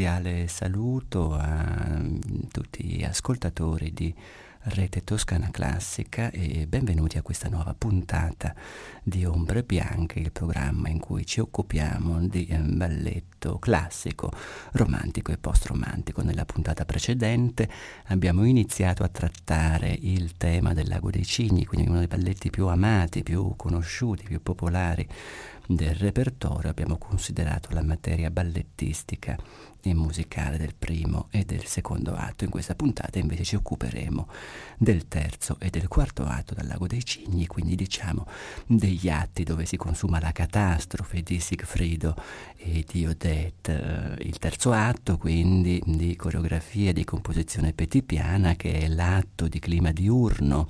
Cordiale saluto a tutti gli ascoltatori di Rete Toscana Classica e benvenuti a questa nuova puntata di Ombre Bianche, il programma in cui ci occupiamo di eh, balletto classico, romantico e post-romantico. Nella puntata precedente abbiamo iniziato a trattare il tema del Lago dei Cigni, quindi uno dei balletti più amati, più conosciuti, più popolari del repertorio abbiamo considerato la materia ballettistica e musicale del primo e del secondo atto. In questa puntata invece ci occuperemo del terzo e del quarto atto dal Lago dei Cigni, quindi diciamo degli atti dove si consuma la catastrofe di Sigfrido e di Odette. Il terzo atto quindi di coreografia e di composizione petipiana che è l'atto di clima diurno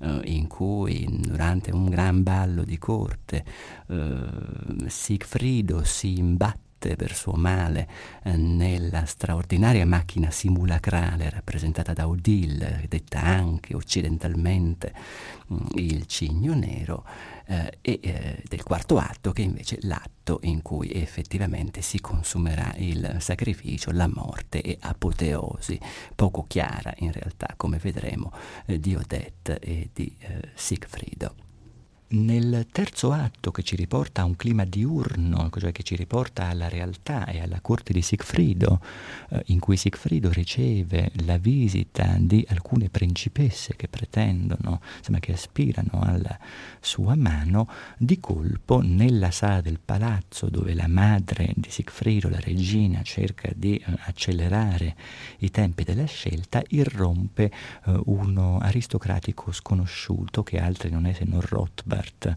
eh, in cui durante un gran ballo di corte eh, Sigfrido si imbatte per suo male eh, nella straordinaria macchina simulacrale rappresentata da Odile, detta anche occidentalmente mm, il cigno nero, eh, e eh, del quarto atto che invece è l'atto in cui effettivamente si consumerà il sacrificio, la morte e apoteosi, poco chiara in realtà come vedremo eh, di Odette e di Sigfrido. Nel terzo atto che ci riporta a un clima diurno, cioè che ci riporta alla realtà e alla corte di Sigfrido, eh, in cui Sigfrido riceve la visita di alcune principesse che pretendono, insomma che aspirano alla sua mano, di colpo nella sala del palazzo dove la madre di Sigfrido, la regina, cerca di eh, accelerare i tempi della scelta, irrompe eh, uno aristocratico sconosciuto che altri non è se non Rothbard Mozart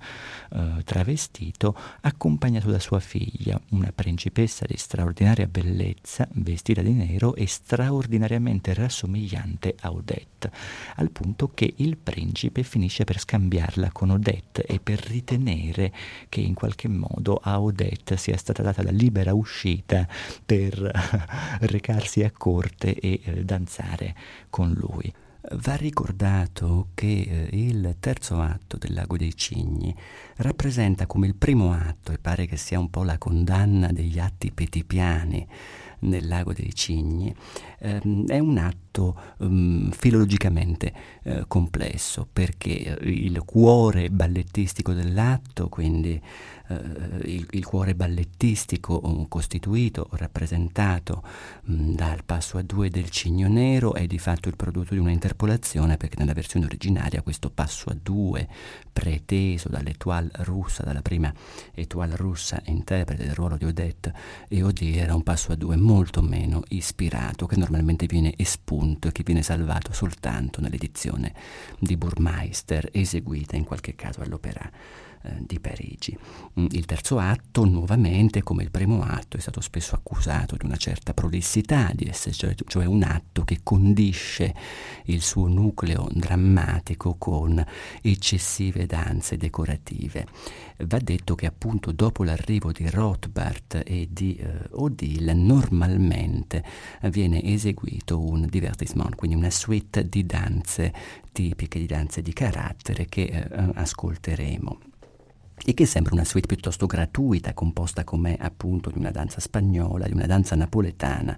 eh, travestito, accompagnato da sua figlia, una principessa di straordinaria bellezza, vestita di nero e straordinariamente rassomigliante a Odette, al punto che il principe finisce per scambiarla con Odette e per ritenere che in qualche modo a Odette sia stata data la libera uscita per recarsi a corte e eh, danzare con lui. Va ricordato che eh, il terzo atto del Lago dei Cigni rappresenta come il primo atto, e pare che sia un po' la condanna degli atti petipiani nel Lago dei Cigni, ehm, è un atto um, filologicamente eh, complesso perché eh, il cuore ballettistico dell'atto, quindi eh, il, il, cuore ballettistico um, costituito, rappresentato um, dal passo a due del Cigno Nero è di fatto il prodotto di una interpolazione perché nella versione originaria questo passo a due preteso dall'etoile russa, dalla prima etoile russa interprete del ruolo di Odette e Odie era un passo a due molto meno ispirato che normalmente viene espunto e che viene salvato soltanto nell'edizione di Burmeister eseguita in qualche caso all'opera eh, di Parigi. Mm, il terzo atto, nuovamente, come il primo atto, è stato spesso accusato di una certa prolissità, di essere cioè, cioè un atto che condisce il suo nucleo drammatico con eccessive danze decorative. Va detto che appunto dopo l'arrivo di Rothbard e di eh, Odile normalmente viene eseguito un divertissement, quindi una suite di danze tipiche, di danze di carattere che eh, ascolteremo e che sembra una suite piuttosto gratuita, composta come appunto di una danza spagnola, di una danza napoletana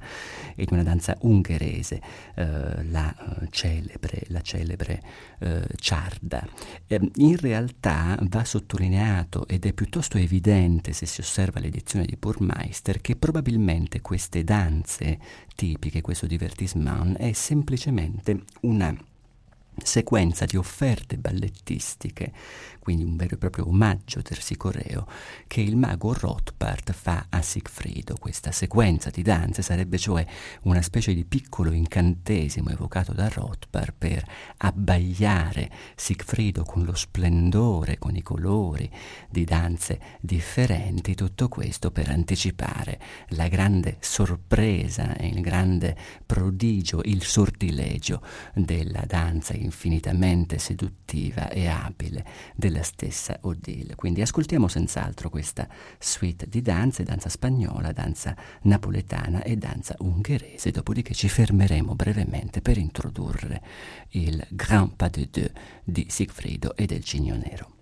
e di una danza ungherese, eh, la, uh, celebre, la celebre uh, ciarda. Eh, in realtà va sottolineato ed è piuttosto evidente se si osserva l'edizione di Burmeister che probabilmente queste danze tipiche, questo divertissement è semplicemente una sequenza di offerte ballettistiche quindi un vero e proprio omaggio tersicoreo che il mago Rothbard fa a Sigfrido. Questa sequenza di danze sarebbe cioè una specie di piccolo incantesimo evocato da Rothbard per abbagliare Sigfrido con lo splendore, con i colori di danze differenti, tutto questo per anticipare la grande sorpresa il grande prodigio, il sortilegio della danza infinitamente seduttiva e abile della della stessa Odile. Quindi ascoltiamo senz'altro questa suite di danze, danza spagnola, danza napoletana e danza ungherese, dopodiché ci fermeremo brevemente per introdurre il Grand Pas de Deux di Sigfrido e del Cigno Nero.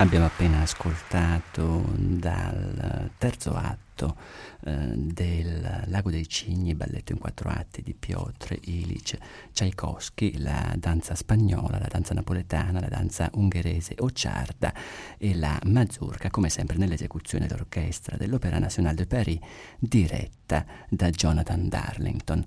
Abbiamo appena ascoltato dal terzo atto eh, del Lago dei Cigni, balletto in quattro atti di Piotr Ilich Tchaikovsky, la danza spagnola, la danza napoletana, la danza ungherese o ciarda e la mazurka, come sempre nell'esecuzione d'orchestra dell'Opera Nationale de Paris, diretta da Jonathan Darlington.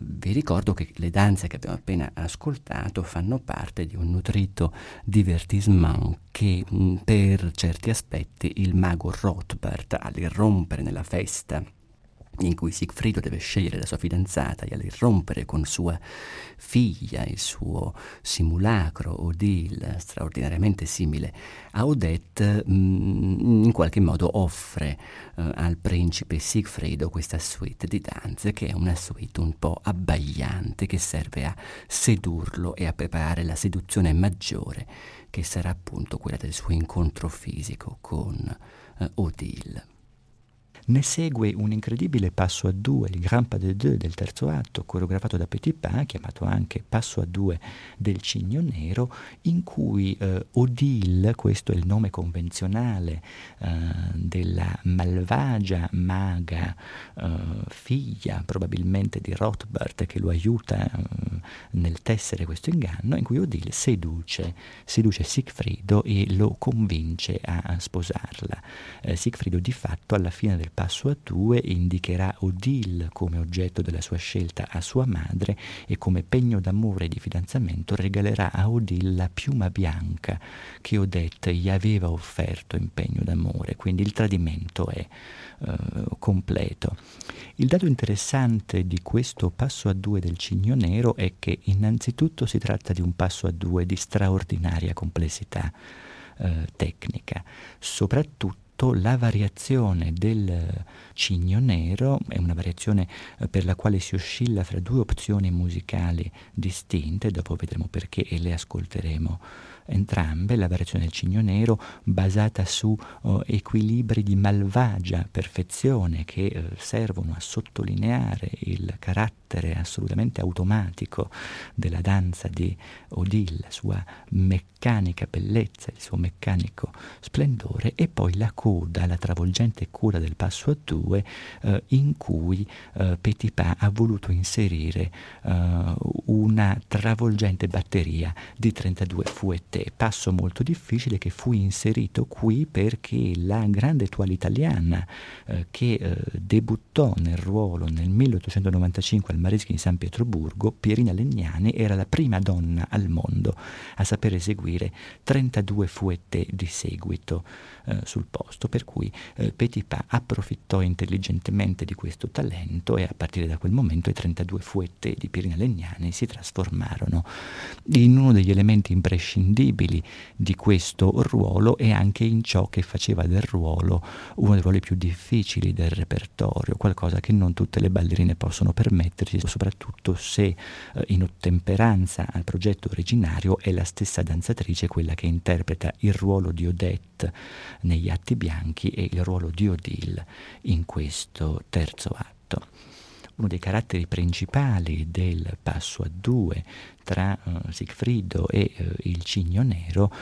Vi ricordo che le danze che abbiamo appena ascoltato fanno parte di un nutrito divertissement che mm, per certi aspetti il mago Rothbard all'irrompere nella festa in cui Sigfrido deve scegliere la sua fidanzata e all'irrompere con sua figlia, il suo simulacro Odile, straordinariamente simile a Odette, mm, in qualche modo offre eh, al principe Sigfrido questa suite di danze, che è una suite un po' abbagliante, che serve a sedurlo e a preparare la seduzione maggiore, che sarà appunto quella del suo incontro fisico con eh, Odile. Ne segue un incredibile passo a due, il Grand Pas de Deux del terzo atto, coreografato da Petit Pain, chiamato anche passo a due del Cigno Nero, in cui eh, Odile, questo è il nome convenzionale eh, della malvagia maga, eh, figlia probabilmente di Rothbard che lo aiuta eh, nel tessere questo inganno, in cui Odile seduce, seduce Sigfrido e lo convince a sposarla. Eh, Sigfrido di fatto alla fine del passo a due indicherà Odile come oggetto della sua scelta a sua madre e come pegno d'amore e di fidanzamento regalerà a Odile la piuma bianca che Odette gli aveva offerto in pegno d'amore, quindi il tradimento è eh, completo. Il dato interessante di questo passo a due del Cigno Nero è che innanzitutto si tratta di un passo a due di straordinaria complessità eh, tecnica, soprattutto la variazione del cigno nero è una variazione eh, per la quale si oscilla fra due opzioni musicali distinte, dopo vedremo perché e le ascolteremo entrambe, la variazione del cigno nero basata su oh, equilibri di malvagia perfezione che eh, servono a sottolineare il carattere assolutamente automatico della danza di Odile, la sua meccanica bellezza, il suo meccanico splendore e poi la coda, la travolgente coda del passo a due eh, in cui eh, Petipa ha voluto inserire eh, una travolgente batteria di 32 fouette Ovviamente passo molto difficile che fu inserito qui perché la grande étoile italiana eh, che eh, debuttò nel ruolo nel 1895 al Mareschi di San Pietroburgo, Pierina Legnani era la prima donna al mondo a saper eseguire 32 fuette di seguito eh, sul posto, per cui eh, Petipa approfittò intelligentemente di questo talento e a partire da quel momento i 32 fuette di Pierina Legnani si trasformarono in uno degli elementi imprescindibili di questo ruolo e anche in ciò che faceva del ruolo uno dei ruoli più difficili del repertorio, qualcosa che non tutte le ballerine possono permettersi, soprattutto se eh, in ottemperanza al progetto originario è la stessa danzatrice quella che interpreta il ruolo di Odette negli Atti Bianchi e il ruolo di Odile in questo terzo atto uno dei caratteri principali del passo a due tra uh, Sigfrido e uh, il Cigno Nero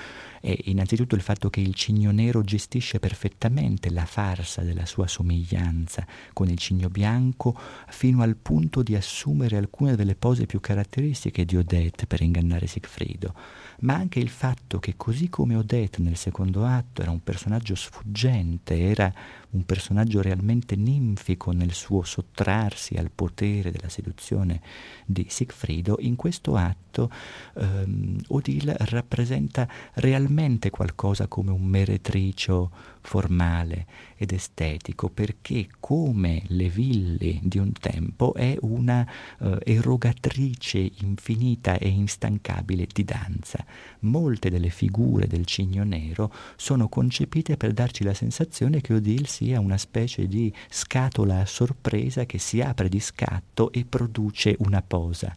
è innanzitutto il fatto che il Cigno Nero gestisce perfettamente la farsa della sua somiglianza con il Cigno Bianco fino al punto di assumere alcune delle pose più caratteristiche di Odette per ingannare Sigfrido, ma anche il fatto che così come Odette nel secondo atto era un personaggio sfuggente, era un personaggio realmente ninfico nel suo sottrarsi al potere della seduzione di Sigfrido, in questo atto ehm, Odile rappresenta realmente qualcosa come un meretricio formale ed estetico, perché come le ville di un tempo è una uh, erogatrice infinita e instancabile di danza. Molte delle figure del Cigno Nero sono concepite per darci la sensazione che Odile sia una specie di scatola a sorpresa che si apre di scatto e produce una posa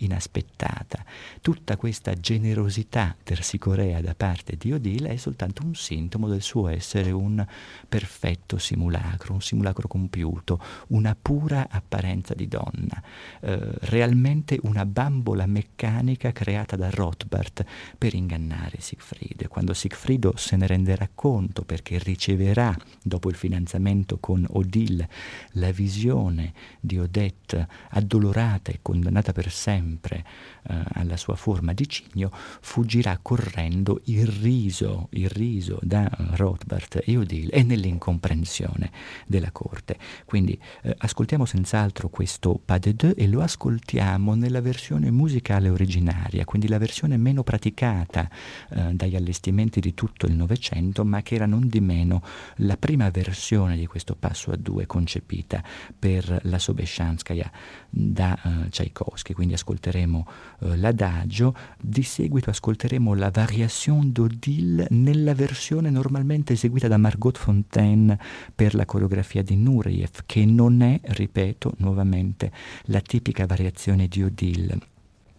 inaspettata. Tutta questa generosità tersicorea da parte di Odile è soltanto un sintomo del suo essere un perfetto simulacro, un simulacro compiuto, una pura apparenza di donna, eh, realmente una bambola meccanica creata da Rothbard per ingannare Siegfried. Quando Siegfriedo se ne renderà conto perché riceverà, dopo il fidanzamento con Odile, la visione di Odette addolorata e condannata per sempre, sempre eh, alla sua forma di cigno, fuggirà correndo irriso, irriso da Rothbard e Odile e nell'incomprensione della corte. Quindi eh, ascoltiamo senz'altro questo Pas de deux e lo ascoltiamo nella versione musicale originaria, quindi la versione meno praticata eh, dagli allestimenti di tutto il Novecento, ma che era non di meno la prima versione di questo passo a due concepita per la Sobeshanskaya da uh, Tchaikovsky. Quindi ascolteremo uh, l'adagio, di seguito ascolteremo la variation d'Odile nella versione normalmente eseguita da Margot Fontaine per la coreografia di Nureyev, che non è, ripeto nuovamente, la tipica variazione di Odile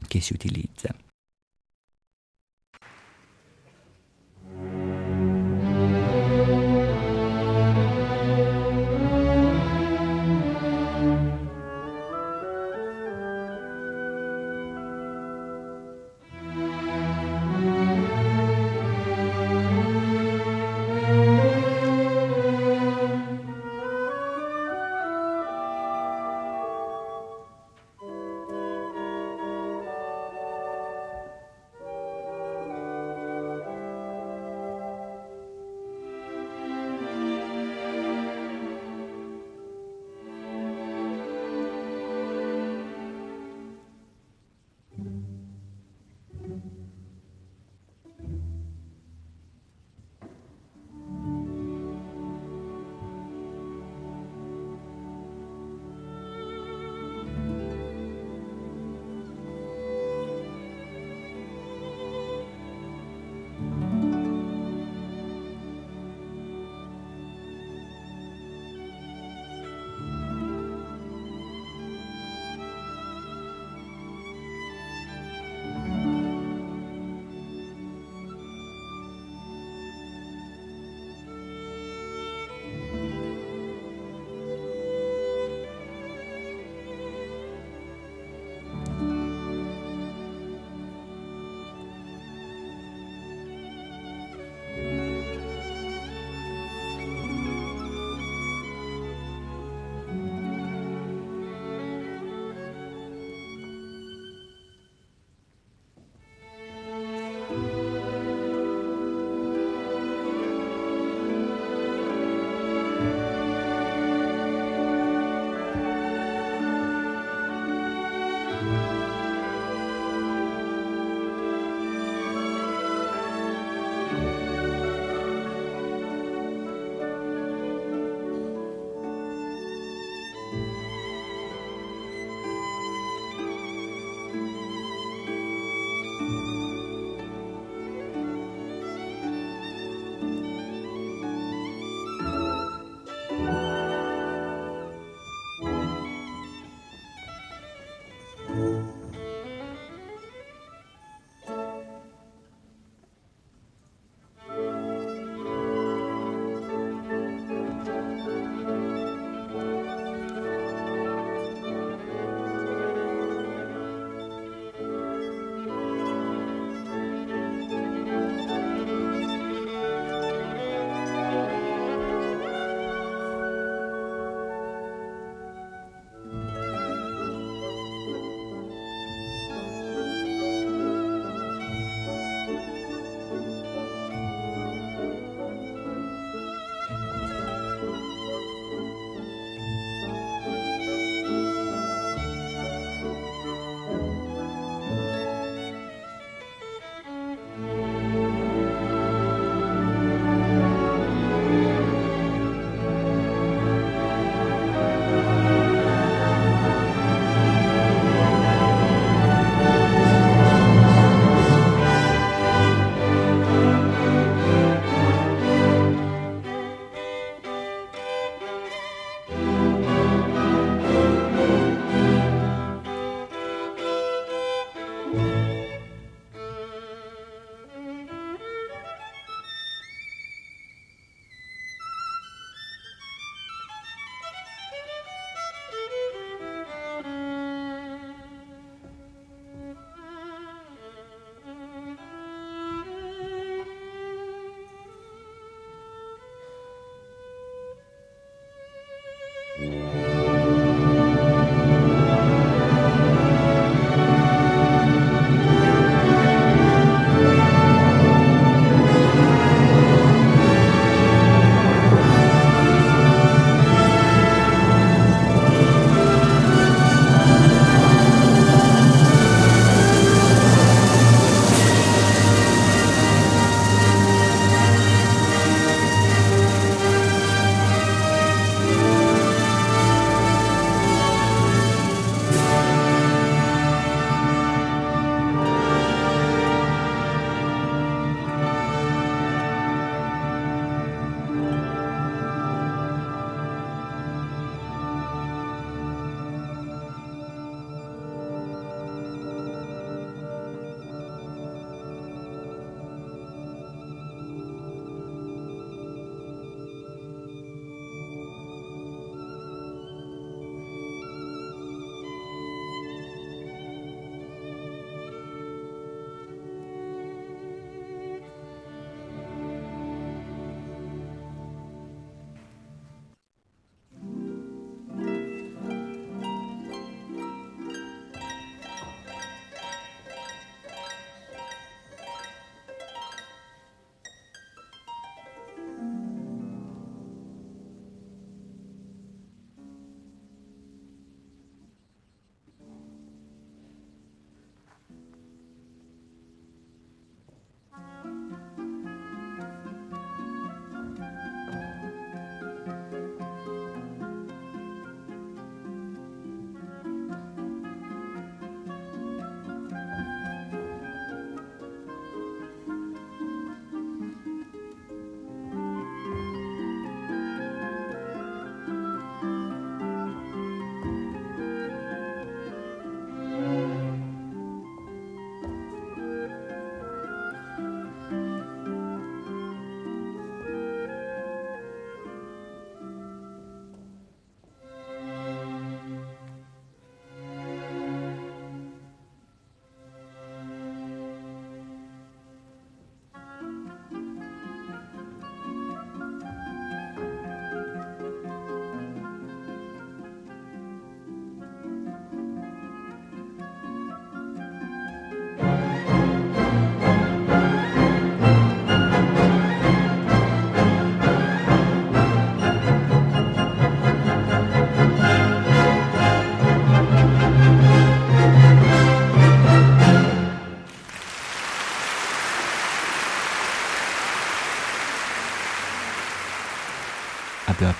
che si utilizza.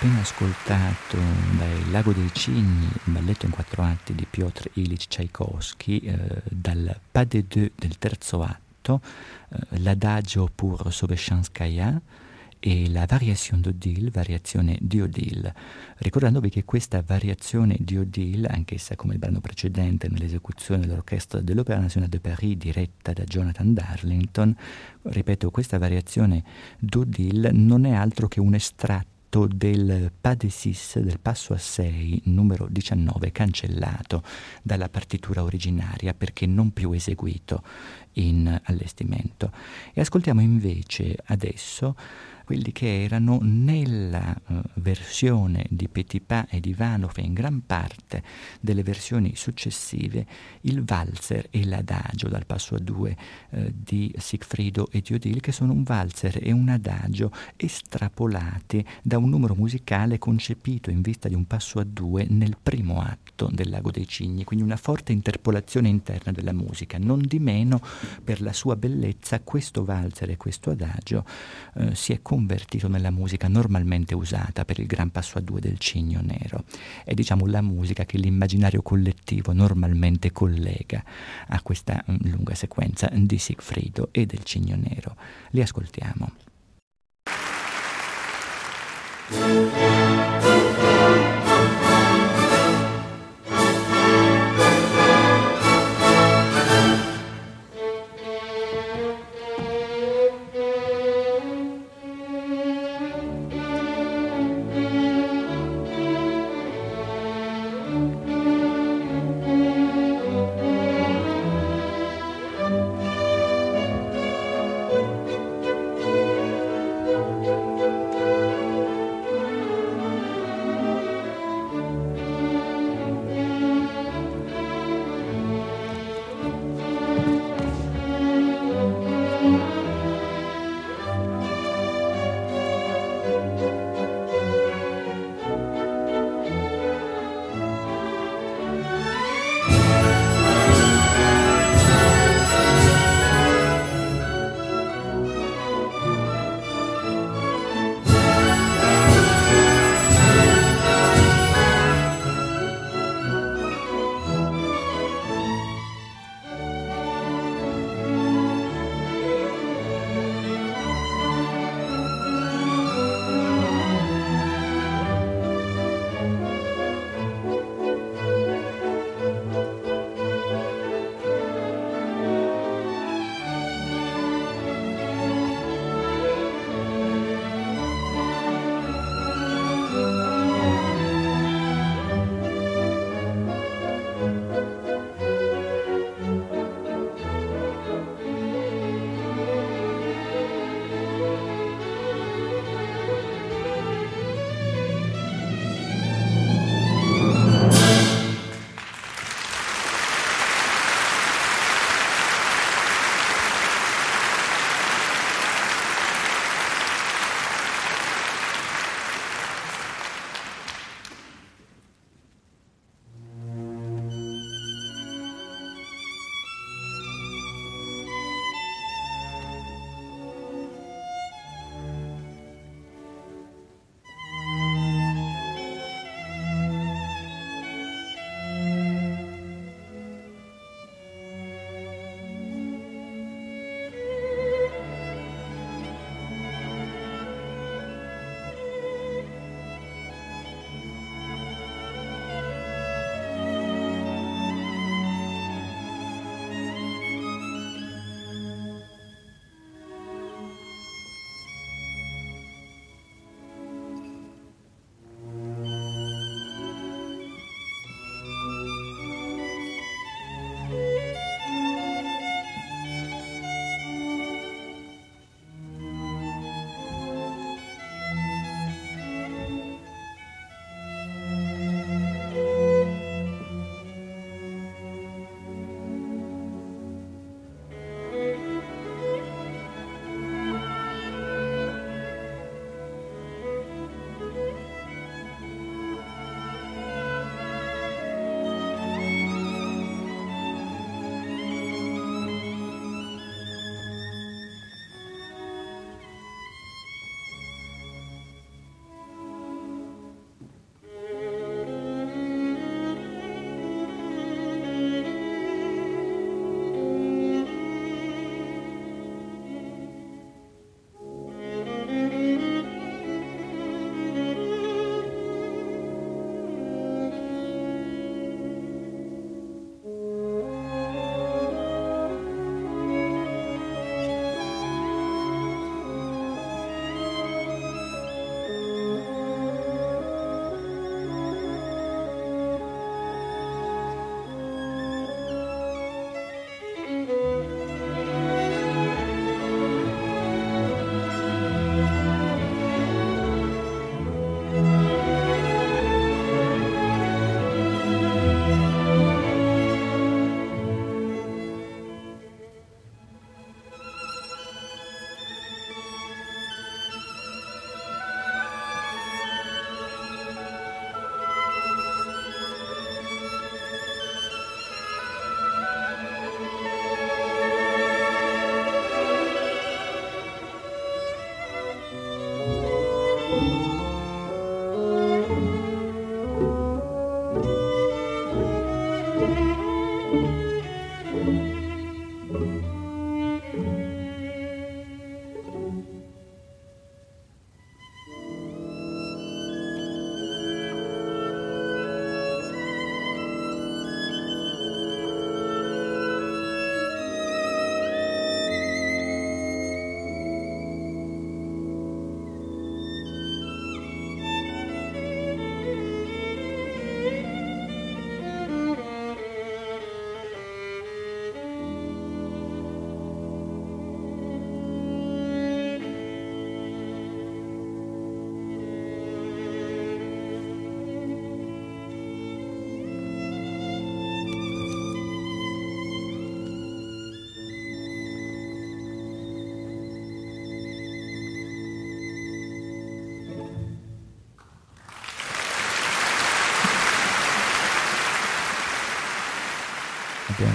Appena ascoltato dal Lago dei Cigni, balletto in quattro atti di Piotr Ilyich Tchaikovsky, eh, dal Pas de deux del terzo atto, eh, l'adagio pour Sobeshanskaya, e la variazione d'Odile, variazione di Odile, ricordandovi che questa variazione di Odile, anch'essa come il brano precedente nell'esecuzione dell'Orchestra dell'Opéra Nationale de Paris diretta da Jonathan Darlington, ripeto, questa variazione d'Odile non è altro che un estratto del Pas del passo a 6, numero 19, cancellato dalla partitura originaria perché non più eseguito in allestimento. E ascoltiamo invece adesso quelli che erano nella uh, versione di Petipa e di Vanov e in gran parte delle versioni successive il valzer e l'adagio dal passo a due uh, di Sigfrido e di Odile che sono un valzer e un adagio estrapolati da un numero musicale concepito in vista di un passo a due nel primo atto del Lago dei Cigni, quindi una forte interpolazione interna della musica. Non di meno, per la sua bellezza, questo valzer e questo adagio uh, si è convertito convertito nella musica normalmente usata per il gran passo a due del cigno nero. È diciamo la musica che l'immaginario collettivo normalmente collega a questa mm, lunga sequenza di Sigfrido e del cigno nero. Li ascoltiamo.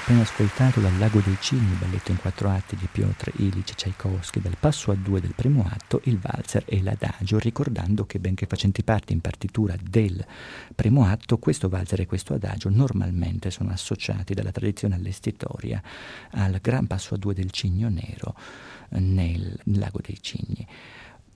Appena ascoltato dal Lago dei Cigni, balletto in quattro atti di Piotr Ilyich Tchaikovsky, dal passo a due del primo atto, il valzer e l'adagio, ricordando che benché facenti parte in partitura del primo atto, questo valzer e questo adagio normalmente sono associati dalla tradizione allestitoria al gran passo a due del Cigno Nero nel Lago dei Cigni.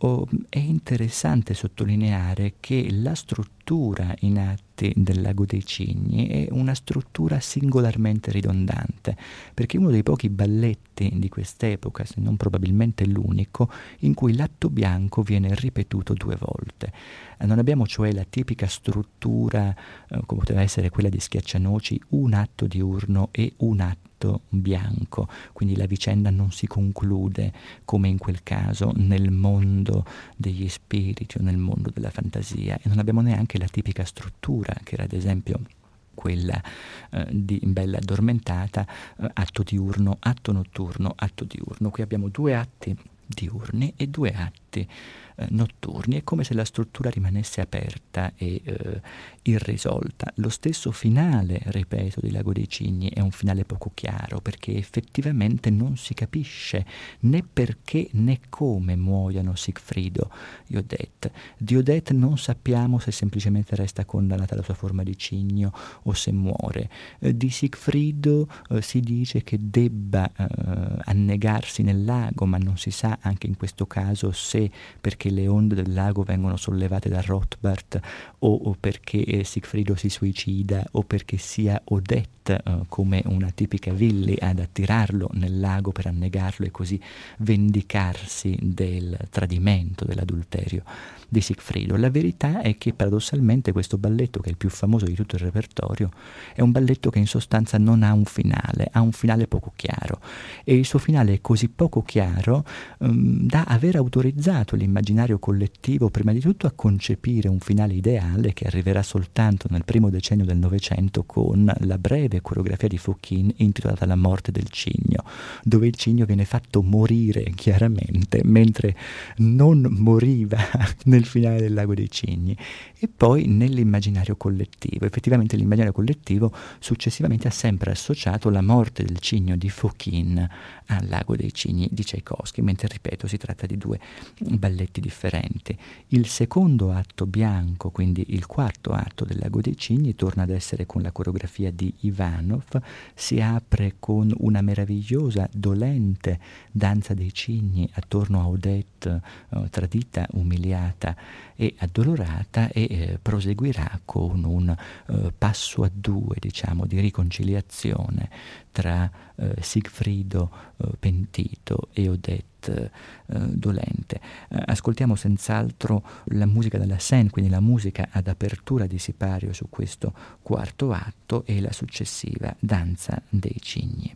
Oh, è interessante sottolineare che la struttura in atti del Lago dei Cigni è una struttura singolarmente ridondante, perché uno dei pochi balletti di quest'epoca, se non probabilmente l'unico, in cui l'atto bianco viene ripetuto due volte. Non abbiamo cioè la tipica struttura, eh, come poteva essere quella di Schiaccianoci, un atto diurno e un atto bianco, quindi la vicenda non si conclude come in quel caso nel mondo degli spiriti o nel mondo della fantasia e non abbiamo neanche la tipica struttura che era ad esempio quella eh, di Bella addormentata, eh, atto diurno, atto notturno, atto diurno. Qui abbiamo due atti diurni e due atti eh, notturni, è come se la struttura rimanesse aperta e eh, irrisolta. Lo stesso finale, ripeto, di Lago dei Cigni è un finale poco chiaro perché effettivamente non si capisce né perché né come muoiano Sigfrido e Odette. Di Odette non sappiamo se semplicemente resta condannata alla sua forma di cigno o se muore. Eh, di Sigfrido eh, si dice che debba eh, annegarsi nel lago, ma non si sa anche in questo caso se perché le onde del lago vengono sollevate da Rothbard o, o perché eh, Sigfrido si suicida o perché sia Odette eh, come una tipica Villi ad attirarlo nel lago per annegarlo e così vendicarsi del tradimento, dell'adulterio di Sigfrido. La verità è che paradossalmente questo balletto, che è il più famoso di tutto il repertorio, è un balletto che in sostanza non ha un finale, ha un finale poco chiaro e il suo finale è così poco chiaro um, da aver autorizzato l'immaginario collettivo prima di tutto a concepire un finale ideale che arriverà soltanto nel primo decennio del Novecento con la breve coreografia di Fouquin intitolata La morte del cigno, dove il cigno viene fatto morire chiaramente mentre non moriva nel finale del Lago dei Cigni e poi nell'immaginario collettivo. Effettivamente l'immaginario collettivo successivamente ha sempre associato la morte del cigno di Fokhin al Lago dei Cigni di Tchaikovsky, mentre ripeto si tratta di due balletti differenti. Il secondo atto bianco, quindi il quarto atto del Lago dei Cigni, torna ad essere con la coreografia di Ivanov, si apre con una meravigliosa, dolente danza dei cigni attorno a Odette, eh, tradita, umiliata e addolorata e eh, proseguirà con un eh, passo a due, diciamo, di riconciliazione tra eh, Sigfrido eh, pentito e Odette eh, dolente. Eh, ascoltiamo senz'altro la musica della Seine, quindi la musica ad apertura di sipario su questo quarto atto e la successiva danza dei cigni.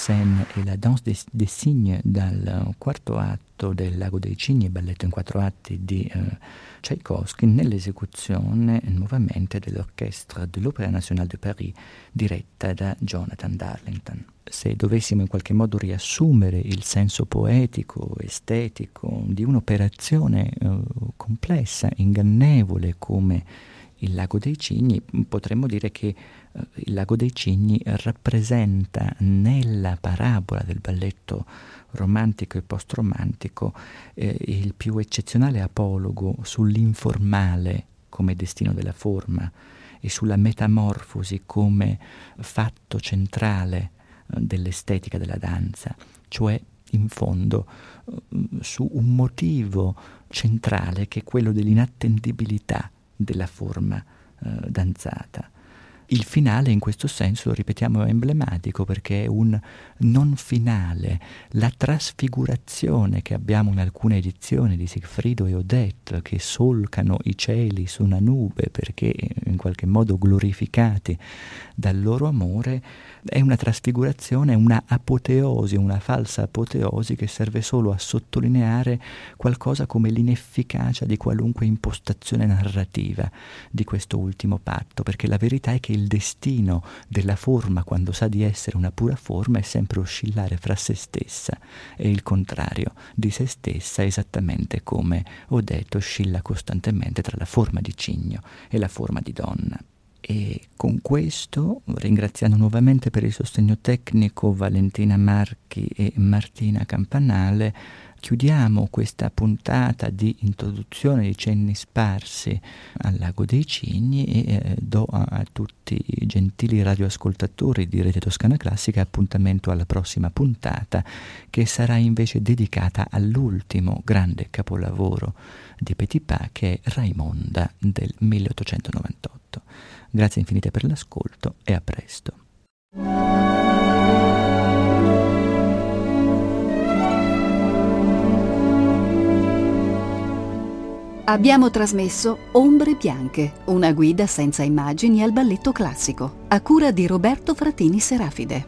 Scène è la danse des, des cygnes dal quarto atto del Lago dei Cigni, balletto in quattro atti di eh, Tchaikovsky, nell'esecuzione nuovamente dell'Orchestra dell'Opéra Nationale de Paris diretta da Jonathan Darlington. Se dovessimo in qualche modo riassumere il senso poetico, estetico di un'operazione eh, complessa, ingannevole come il Lago dei Cigni, potremmo dire che il Lago dei Cigni rappresenta nella parabola del balletto romantico e post-romantico eh, il più eccezionale apologo sull'informale come destino della forma e sulla metamorfosi come fatto centrale eh, dell'estetica della danza, cioè in fondo eh, su un motivo centrale che è quello dell'inattendibilità della forma eh, danzata. Il finale in questo senso, ripetiamo, è emblematico perché è un non finale, la trasfigurazione che abbiamo in alcune edizioni di Sigfrido e Odette che solcano i cieli su una nube perché in qualche modo glorificati dal loro amore, è una trasfigurazione, una apoteosi, una falsa apoteosi che serve solo a sottolineare qualcosa come l'inefficacia di qualunque impostazione narrativa di questo ultimo patto, perché la verità è che il destino della forma, quando sa di essere una pura forma, è sempre oscillare fra se stessa e il contrario di se stessa, esattamente come ho detto, oscilla costantemente tra la forma di cigno e la forma di donna. E con questo, ringraziando nuovamente per il sostegno tecnico Valentina Marchi e Martina Campanale, chiudiamo questa puntata di introduzione di cenni sparsi al Lago dei Cigni e eh, do a, a, tutti i gentili radioascoltatori di Rete Toscana Classica appuntamento alla prossima puntata che sarà invece dedicata all'ultimo grande capolavoro di Petipa che è Raimonda del 1898. Grazie infinite per l'ascolto e a presto. Abbiamo trasmesso Ombre Bianche, una guida senza immagini al balletto classico, a cura di Roberto Fratini Serafide.